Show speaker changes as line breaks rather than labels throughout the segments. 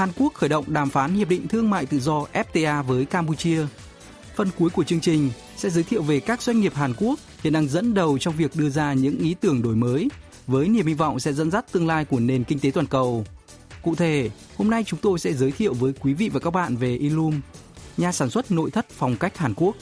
Hàn Quốc khởi động đàm phán hiệp định thương mại tự do FTA với Campuchia. Phần cuối của chương trình sẽ giới thiệu về các doanh nghiệp Hàn Quốc hiện đang dẫn đầu trong việc đưa ra những ý tưởng đổi mới với niềm hy vọng sẽ dẫn dắt tương lai của nền kinh tế toàn cầu. Cụ thể, hôm nay chúng tôi sẽ giới thiệu với quý vị và các bạn về Ilum, nhà sản xuất nội thất phong cách Hàn Quốc.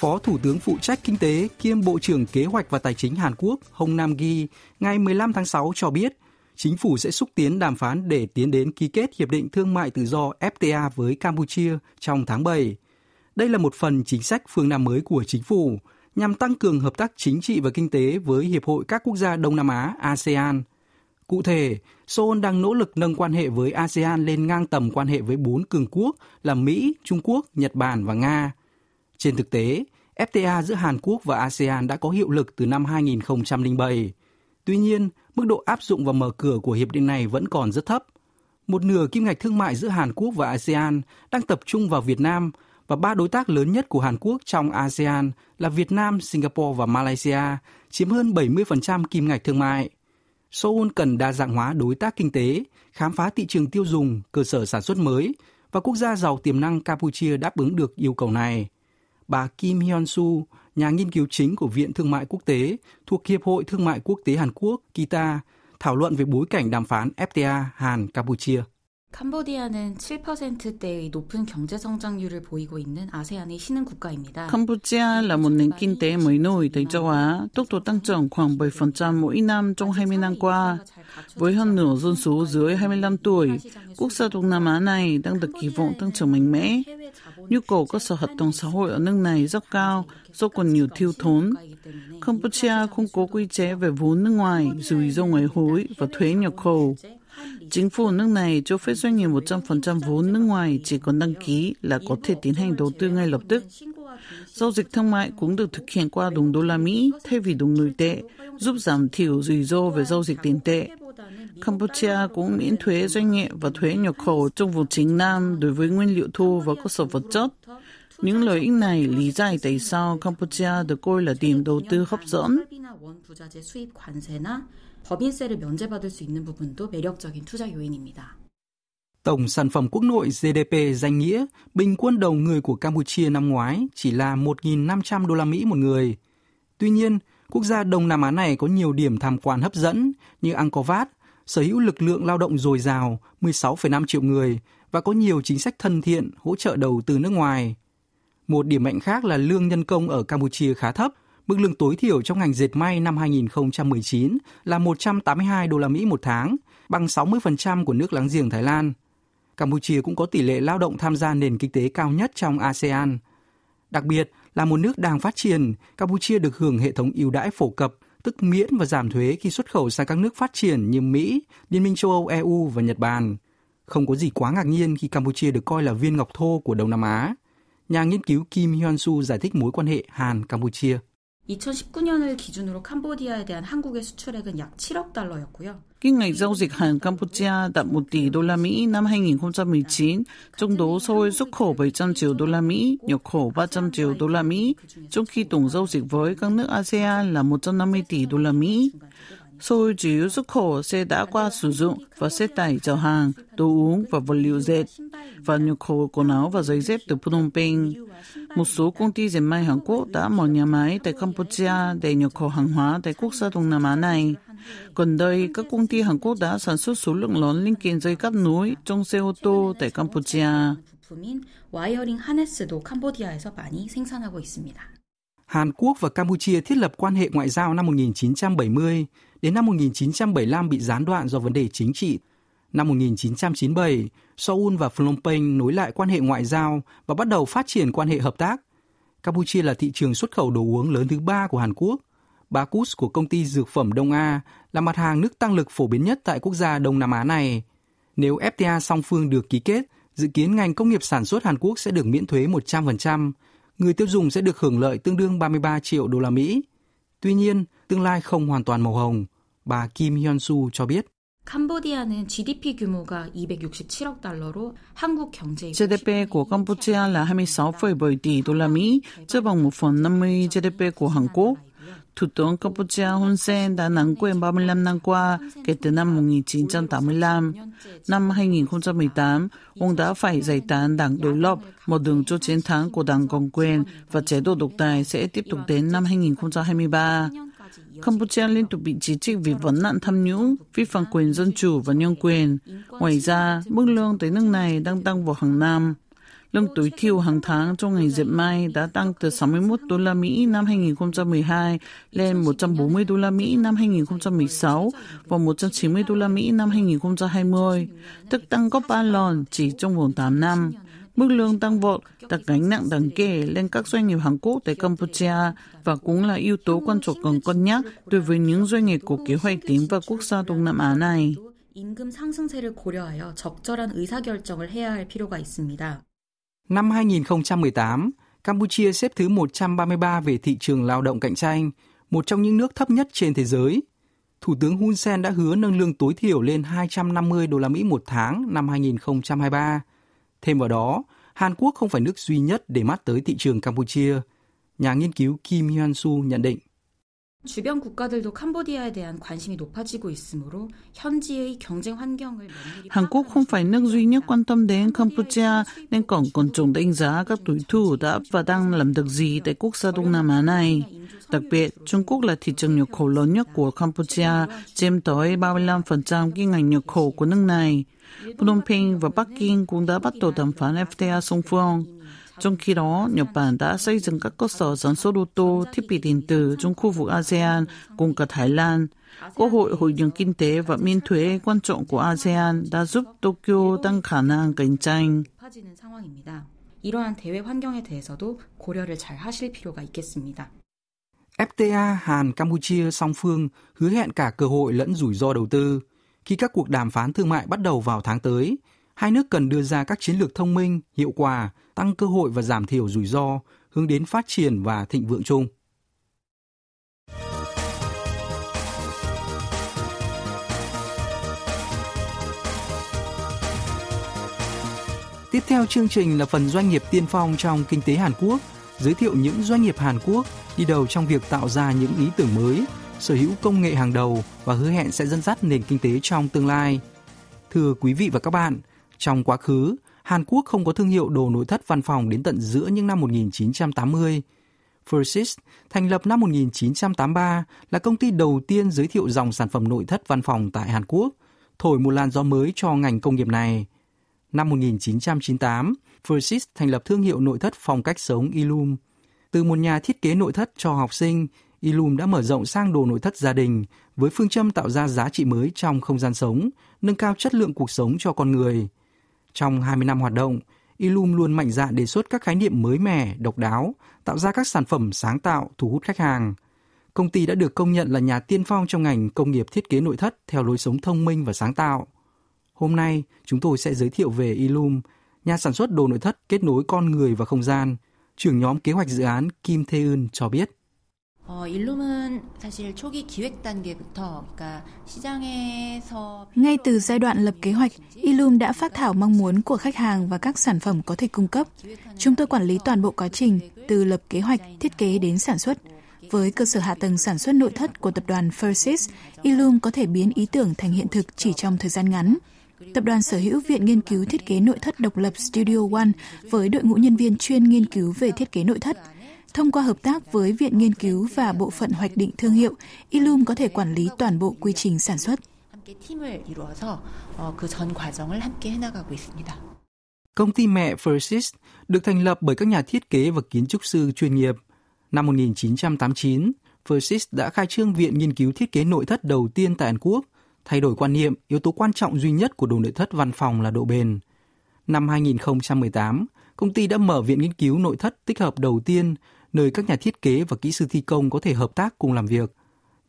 Phó Thủ tướng phụ trách kinh tế kiêm Bộ trưởng Kế hoạch và Tài chính Hàn Quốc Hong Nam Gi ngày 15 tháng 6 cho biết chính phủ sẽ xúc tiến đàm phán để tiến đến ký kết hiệp định thương mại tự do FTA với Campuchia trong tháng 7. Đây là một phần chính sách phương Nam mới của chính phủ nhằm tăng cường hợp tác chính trị và kinh tế với Hiệp hội các quốc gia Đông Nam Á ASEAN. Cụ thể, Seoul đang nỗ lực nâng quan hệ với ASEAN lên ngang tầm quan hệ với bốn cường quốc là Mỹ, Trung Quốc, Nhật Bản và Nga. Trên thực tế, FTA giữa Hàn Quốc và ASEAN đã có hiệu lực từ năm 2007. Tuy nhiên, mức độ áp dụng và mở cửa của hiệp định này vẫn còn rất thấp. Một nửa kim ngạch thương mại giữa Hàn Quốc và ASEAN đang tập trung vào Việt Nam và ba đối tác lớn nhất của Hàn Quốc trong ASEAN là Việt Nam, Singapore và Malaysia chiếm hơn 70% kim ngạch thương mại. Seoul cần đa dạng hóa đối tác kinh tế, khám phá thị trường tiêu dùng, cơ sở sản xuất mới và quốc gia giàu tiềm năng Campuchia đáp ứng được yêu cầu này bà Kim Hyun Su, nhà nghiên cứu chính của Viện Thương mại Quốc tế thuộc Hiệp hội Thương mại Quốc tế Hàn Quốc KITA, thảo luận về bối cảnh đàm phán FTA Hàn-Campuchia.
캄보디아는 7%대의 높은 경제 성장률을 보이고 있는 아세안의 신흥 국가입니다.
Campuchia là một nền kinh tế mới nổi tại châu Á, tốc độ tăng trưởng khoảng 7% mỗi năm trong 20 năm qua. Với hơn nửa dân số dưới 25 tuổi, quốc gia Đông Nam Á này đang được kỳ vọng tăng trưởng mạnh mẽ. Nhu cầu cơ sở hạ tầng xã hội ở nước này rất cao do còn nhiều thiếu thốn. Campuchia không có quy chế về vốn nước ngoài, rủi ro ngoại hối và thuế nhập khẩu. Chính phủ nước này cho phép doanh nghiệp 100% vốn nước ngoài chỉ còn đăng ký là có thể tiến hành đầu tư ngay lập tức. Giao dịch thương mại cũng được thực hiện qua đồng đô la Mỹ thay vì đồng nội tệ, giúp giảm thiểu rủi ro về giao dịch tiền tệ. Campuchia cũng miễn thuế doanh nghiệp và thuế nhập khẩu trong vùng chính Nam đối với nguyên liệu thô và cơ sở vật chất. Những lợi ích này lý giải tại sao Campuchia được coi là điểm đầu tư hấp dẫn.
Tổng sản phẩm quốc nội GDP danh nghĩa bình quân đầu người của Campuchia năm ngoái chỉ là 1.500 đô la Mỹ một người. Tuy nhiên, quốc gia Đông Nam Á này có nhiều điểm tham quan hấp dẫn như Angkor Wat, sở hữu lực lượng lao động dồi dào 16,5 triệu người và có nhiều chính sách thân thiện hỗ trợ đầu tư nước ngoài – một điểm mạnh khác là lương nhân công ở Campuchia khá thấp, Mức lương tối thiểu trong ngành dệt may năm 2019 là 182 đô la Mỹ một tháng, bằng 60% của nước láng giềng Thái Lan. Campuchia cũng có tỷ lệ lao động tham gia nền kinh tế cao nhất trong ASEAN. Đặc biệt là một nước đang phát triển, Campuchia được hưởng hệ thống ưu đãi phổ cập, tức miễn và giảm thuế khi xuất khẩu sang các nước phát triển như Mỹ, Liên minh châu Âu EU và Nhật Bản. Không có gì quá ngạc nhiên khi Campuchia được coi là viên ngọc thô của Đông Nam Á Nhà nghiên cứu Kim Hyun Su giải thích mối quan hệ Hàn-Campuchia.
2019년을 기준으로 캄보디아에 대한 한국의 수출액은 약 7억 달러였고요.
Kim ngạch giao dịch Hàn Campuchia đạt 1 tỷ đô la Mỹ năm 2019, trong đó Seoul xuất khẩu 700 triệu đô la Mỹ, nhập khẩu 300 triệu đô la Mỹ, trong khi tổng giao dịch với các nước ASEAN là 150 tỷ đô la Mỹ. Seoul chủ yếu xuất khẩu xe đã qua sử dụng và xe tải chở hàng, đồ uống và vật liệu dệt và nhập khẩu quần áo và giày dép từ Phnom Penh. Một số công ty dệt may Hàn Quốc đã mở nhà máy tại Campuchia để nhập khẩu hàng hóa tại quốc gia Đông Nam Á này. Gần đây, các công ty Hàn Quốc đã sản xuất số lượng lớn linh kiện dây cáp nối trong xe ô tô tại Campuchia.
와이어링 하네스도 캄보디아에서 많이 생산하고 있습니다.
Hàn Quốc và Campuchia thiết lập quan hệ ngoại giao năm 1970, đến năm 1975 bị gián đoạn do vấn đề chính trị. Năm 1997, Seoul và Phnom Penh nối lại quan hệ ngoại giao và bắt đầu phát triển quan hệ hợp tác. Campuchia là thị trường xuất khẩu đồ uống lớn thứ ba của Hàn Quốc. Bacchus của công ty dược phẩm Đông A là mặt hàng nước tăng lực phổ biến nhất tại quốc gia Đông Nam Á này. Nếu FTA song phương được ký kết, dự kiến ngành công nghiệp sản xuất Hàn Quốc sẽ được miễn thuế 100%, người tiêu dùng sẽ được hưởng lợi tương đương 33 triệu đô la Mỹ. Tuy nhiên, tương lai không hoàn toàn màu hồng, bà Kim Hyun Soo cho biết.
캄보디아는 GDP 규모가 267억 달러로 한국 경제의
GDP của Campuchia là 26,7 tỷ đô la Mỹ, chưa bằng 1 phần 50 GDP của Hàn Quốc. Thủ tướng Campuchia Hun Sen đã nắm quyền 35 năm qua kể từ năm 1985. Năm 2018, ông đã phải giải tán đảng đối lập, một đường cho chiến thắng của đảng cầm quyền và chế độ độc tài sẽ tiếp tục đến năm 2023. Campuchia liên tục bị chỉ trích vì vấn nạn tham nhũng, vi phạm quyền dân chủ và nhân quyền. Ngoài ra, mức lương tới nước này đang tăng vào hàng năm. Lương tối thiểu hàng tháng trong ngành dệt may đã tăng từ 61 đô la Mỹ năm 2012 lên 140 đô la Mỹ năm 2016 và 190 đô la Mỹ năm 2020, tức tăng gấp 3 lần chỉ trong vòng 8 năm. Mức lương tăng vọt đặt gánh nặng đáng kể lên các doanh nghiệp Hàn Quốc tại Campuchia và cũng là yếu tố quan trọng cần cân nhắc đối với những doanh nghiệp của kế hoạch tiến vào quốc gia Đông Nam Á này.
임금 상승세를 고려하여 적절한 의사결정을 해야 할 필요가 있습니다.
Năm 2018, Campuchia xếp thứ 133 về thị trường lao động cạnh tranh, một trong những nước thấp nhất trên thế giới. Thủ tướng Hun Sen đã hứa nâng lương tối thiểu lên 250 đô la Mỹ một tháng năm 2023. Thêm vào đó, Hàn Quốc không phải nước duy nhất để mắt tới thị trường Campuchia. Nhà nghiên cứu Kim Hyun Soo nhận định.
주변 국가들도 캄보디아에 대한 관심이 높아지고 있으므로 현지의 경쟁 환경을
Hàn Quốc không phải nước duy nhất quan tâm đến Campuchia nên còn còn trùng đánh giá các đối thủ đã và đang làm được gì tại quốc gia Đông Nam Á này. Đặc biệt, Trung Quốc là thị trường nhập khẩu lớn nhất của Campuchia, chiếm tới 35% kim ngạch nhập khẩu của nước này. Phnom Penh và Bắc Kinh cũng đã bắt đầu đàm phán FTA song phương. Trong khi đó, Nhật Bản đã xây dựng các cơ sở sản xuất ô tô, thiết bị điện tử trong khu vực ASEAN cùng cả Thái Lan. Cơ hội hội nhập kinh tế và miễn thuế quan trọng của ASEAN đã giúp Tokyo tăng khả năng cạnh tranh.
높아지는 상황입니다. 이러한 대외 환경에 대해서도 고려를 잘 하실 필요가 있겠습니다.
FTA Hàn Campuchia song phương hứa hẹn cả cơ hội lẫn rủi ro đầu tư. Khi các cuộc đàm phán thương mại bắt đầu vào tháng tới, hai nước cần đưa ra các chiến lược thông minh, hiệu quả, tăng cơ hội và giảm thiểu rủi ro, hướng đến phát triển và thịnh vượng chung. Tiếp theo chương trình là phần doanh nghiệp tiên phong trong kinh tế Hàn Quốc, giới thiệu những doanh nghiệp Hàn Quốc đi đầu trong việc tạo ra những ý tưởng mới, sở hữu công nghệ hàng đầu và hứa hẹn sẽ dẫn dắt nền kinh tế trong tương lai. Thưa quý vị và các bạn, trong quá khứ, Hàn Quốc không có thương hiệu đồ nội thất văn phòng đến tận giữa những năm 1980. Versys thành lập năm 1983, là công ty đầu tiên giới thiệu dòng sản phẩm nội thất văn phòng tại Hàn Quốc, thổi một làn gió mới cho ngành công nghiệp này. Năm 1998, Versys thành lập thương hiệu nội thất phong cách sống Ilum. Từ một nhà thiết kế nội thất cho học sinh, Ilum đã mở rộng sang đồ nội thất gia đình với phương châm tạo ra giá trị mới trong không gian sống, nâng cao chất lượng cuộc sống cho con người. Trong 20 năm hoạt động, Ilum luôn mạnh dạn đề xuất các khái niệm mới mẻ, độc đáo, tạo ra các sản phẩm sáng tạo, thu hút khách hàng. Công ty đã được công nhận là nhà tiên phong trong ngành công nghiệp thiết kế nội thất theo lối sống thông minh và sáng tạo. Hôm nay, chúng tôi sẽ giới thiệu về Ilum, nhà sản xuất đồ nội thất kết nối con người và không gian. Trưởng nhóm kế hoạch dự án Kim Thê Eun cho biết.
Ngay từ giai đoạn lập kế hoạch, Ilum đã phát thảo mong muốn của khách hàng và các sản phẩm có thể cung cấp. Chúng tôi quản lý toàn bộ quá trình, từ lập kế hoạch, thiết kế đến sản xuất. Với cơ sở hạ tầng sản xuất nội thất của tập đoàn Fursis, Ilum có thể biến ý tưởng thành hiện thực chỉ trong thời gian ngắn. Tập đoàn sở hữu Viện Nghiên cứu Thiết kế Nội thất độc lập Studio One với đội ngũ nhân viên chuyên nghiên cứu về thiết kế nội thất. Thông qua hợp tác với Viện Nghiên cứu và Bộ phận Hoạch định Thương hiệu, Ilum có thể quản lý toàn bộ quy trình sản xuất.
Công ty mẹ Versys được thành lập bởi các nhà thiết kế và kiến trúc sư chuyên nghiệp. Năm 1989, Versys đã khai trương Viện Nghiên cứu Thiết kế Nội thất đầu tiên tại Hàn Quốc, thay đổi quan niệm yếu tố quan trọng duy nhất của đồ nội thất văn phòng là độ bền. Năm 2018, công ty đã mở Viện Nghiên cứu Nội thất tích hợp đầu tiên nơi các nhà thiết kế và kỹ sư thi công có thể hợp tác cùng làm việc –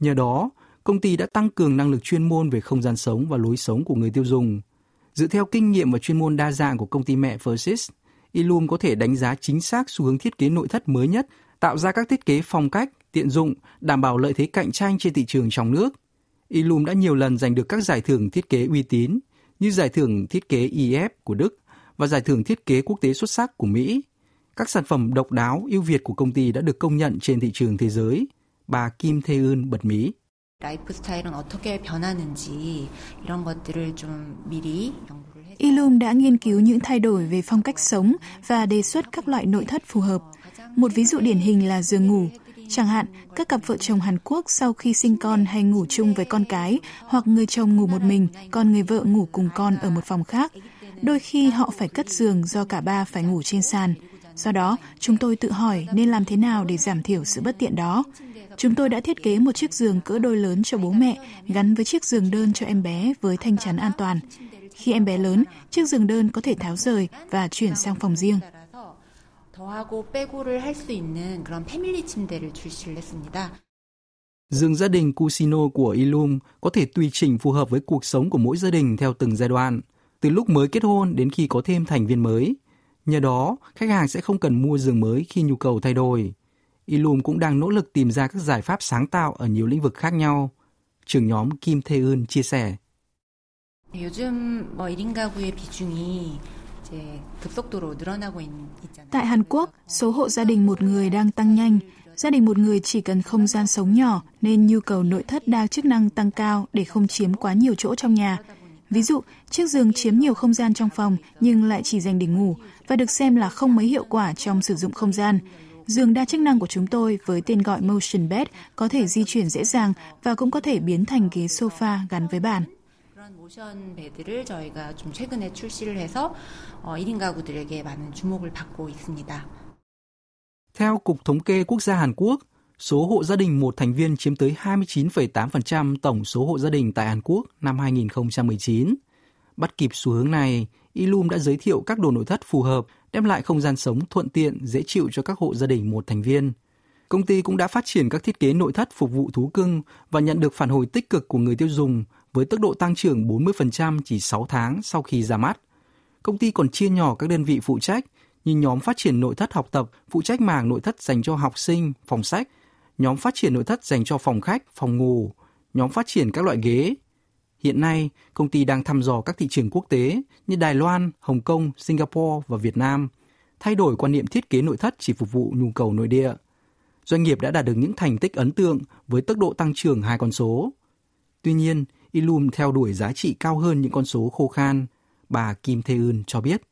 Nhờ đó, công ty đã tăng cường năng lực chuyên môn về không gian sống và lối sống của người tiêu dùng. Dựa theo kinh nghiệm và chuyên môn đa dạng của công ty mẹ Versys, Illum có thể đánh giá chính xác xu hướng thiết kế nội thất mới nhất, tạo ra các thiết kế phong cách, tiện dụng, đảm bảo lợi thế cạnh tranh trên thị trường trong nước. Illum đã nhiều lần giành được các giải thưởng thiết kế uy tín như giải thưởng thiết kế IF của Đức và giải thưởng thiết kế quốc tế xuất sắc của Mỹ. Các sản phẩm độc đáo, ưu việt của công ty đã được công nhận trên thị trường thế giới. Bà Kim Thê Eun bật mí.
Ilum đã nghiên cứu những thay đổi về phong cách sống và đề xuất các loại nội thất phù hợp. Một ví dụ điển hình là giường ngủ. Chẳng hạn, các cặp vợ chồng Hàn Quốc sau khi sinh con hay ngủ chung với con cái, hoặc người chồng ngủ một mình, còn người vợ ngủ cùng con ở một phòng khác. Đôi khi họ phải cất giường do cả ba phải ngủ trên sàn. Do đó, chúng tôi tự hỏi nên làm thế nào để giảm thiểu sự bất tiện đó. Chúng tôi đã thiết kế một chiếc giường cỡ đôi lớn cho bố mẹ gắn với chiếc giường đơn cho em bé với thanh chắn an toàn. Khi em bé lớn, chiếc giường đơn có thể tháo rời và chuyển sang phòng riêng.
Giường gia đình Cusino của Ilum có thể tùy chỉnh phù hợp với cuộc sống của mỗi gia đình theo từng giai đoạn, từ lúc mới kết hôn đến khi có thêm thành viên mới. Nhờ đó, khách hàng sẽ không cần mua giường mới khi nhu cầu thay đổi. Ilum cũng đang nỗ lực tìm ra các giải pháp sáng tạo ở nhiều lĩnh vực khác nhau. Trưởng nhóm Kim Thê Ưn chia sẻ.
Tại Hàn Quốc, số hộ gia đình một người đang tăng nhanh. Gia đình một người chỉ cần không gian sống nhỏ nên nhu cầu nội thất đa chức năng tăng cao để không chiếm quá nhiều chỗ trong nhà. Ví dụ, chiếc giường chiếm nhiều không gian trong phòng nhưng lại chỉ dành để ngủ và được xem là không mấy hiệu quả trong sử dụng không gian. Giường đa chức năng của chúng tôi với tên gọi Motion Bed có thể di chuyển dễ dàng và cũng có thể biến thành ghế sofa gắn với bàn. 모션 베드를 저희가 좀 최근에 출시를 해서
1인 가구들에게 많은 주목을 받고 있습니다. Theo Cục Thống kê Quốc gia Hàn Quốc, số hộ gia đình một thành viên chiếm tới 29,8% tổng số hộ gia đình tại Hàn Quốc năm 2019. Bắt kịp xu hướng này, Ilum đã giới thiệu các đồ nội thất phù hợp, đem lại không gian sống thuận tiện, dễ chịu cho các hộ gia đình một thành viên. Công ty cũng đã phát triển các thiết kế nội thất phục vụ thú cưng và nhận được phản hồi tích cực của người tiêu dùng với tốc độ tăng trưởng 40% chỉ 6 tháng sau khi ra mắt. Công ty còn chia nhỏ các đơn vị phụ trách như nhóm phát triển nội thất học tập phụ trách mảng nội thất dành cho học sinh, phòng sách, nhóm phát triển nội thất dành cho phòng khách, phòng ngủ, nhóm phát triển các loại ghế. Hiện nay, công ty đang thăm dò các thị trường quốc tế như Đài Loan, Hồng Kông, Singapore và Việt Nam, thay đổi quan niệm thiết kế nội thất chỉ phục vụ nhu cầu nội địa. Doanh nghiệp đã đạt được những thành tích ấn tượng với tốc độ tăng trưởng hai con số. Tuy nhiên, Ilum theo đuổi giá trị cao hơn những con số khô khan, bà Kim Thê Ưn cho biết.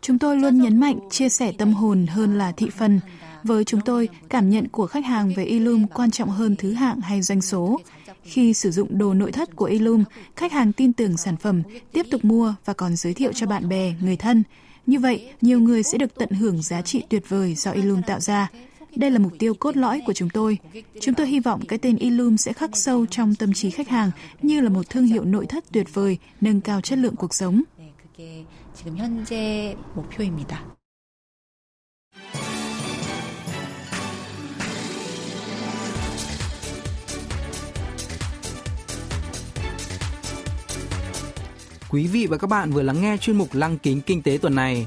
Chúng tôi luôn nhấn mạnh chia sẻ tâm hồn hơn là thị phần. Với chúng tôi, cảm nhận của khách hàng về Ilum quan trọng hơn thứ hạng hay doanh số. Khi sử dụng đồ nội thất của Ilum, khách hàng tin tưởng sản phẩm, tiếp tục mua và còn giới thiệu cho bạn bè, người thân. Như vậy, nhiều người sẽ được tận hưởng giá trị tuyệt vời do Ilum tạo ra, đây là mục tiêu cốt lõi của chúng tôi. Chúng tôi hy vọng cái tên Illum sẽ khắc sâu trong tâm trí khách hàng như là một thương hiệu nội thất tuyệt vời, nâng cao chất lượng cuộc sống.
Quý vị và các bạn vừa lắng nghe chuyên mục Lăng kính kinh tế tuần này.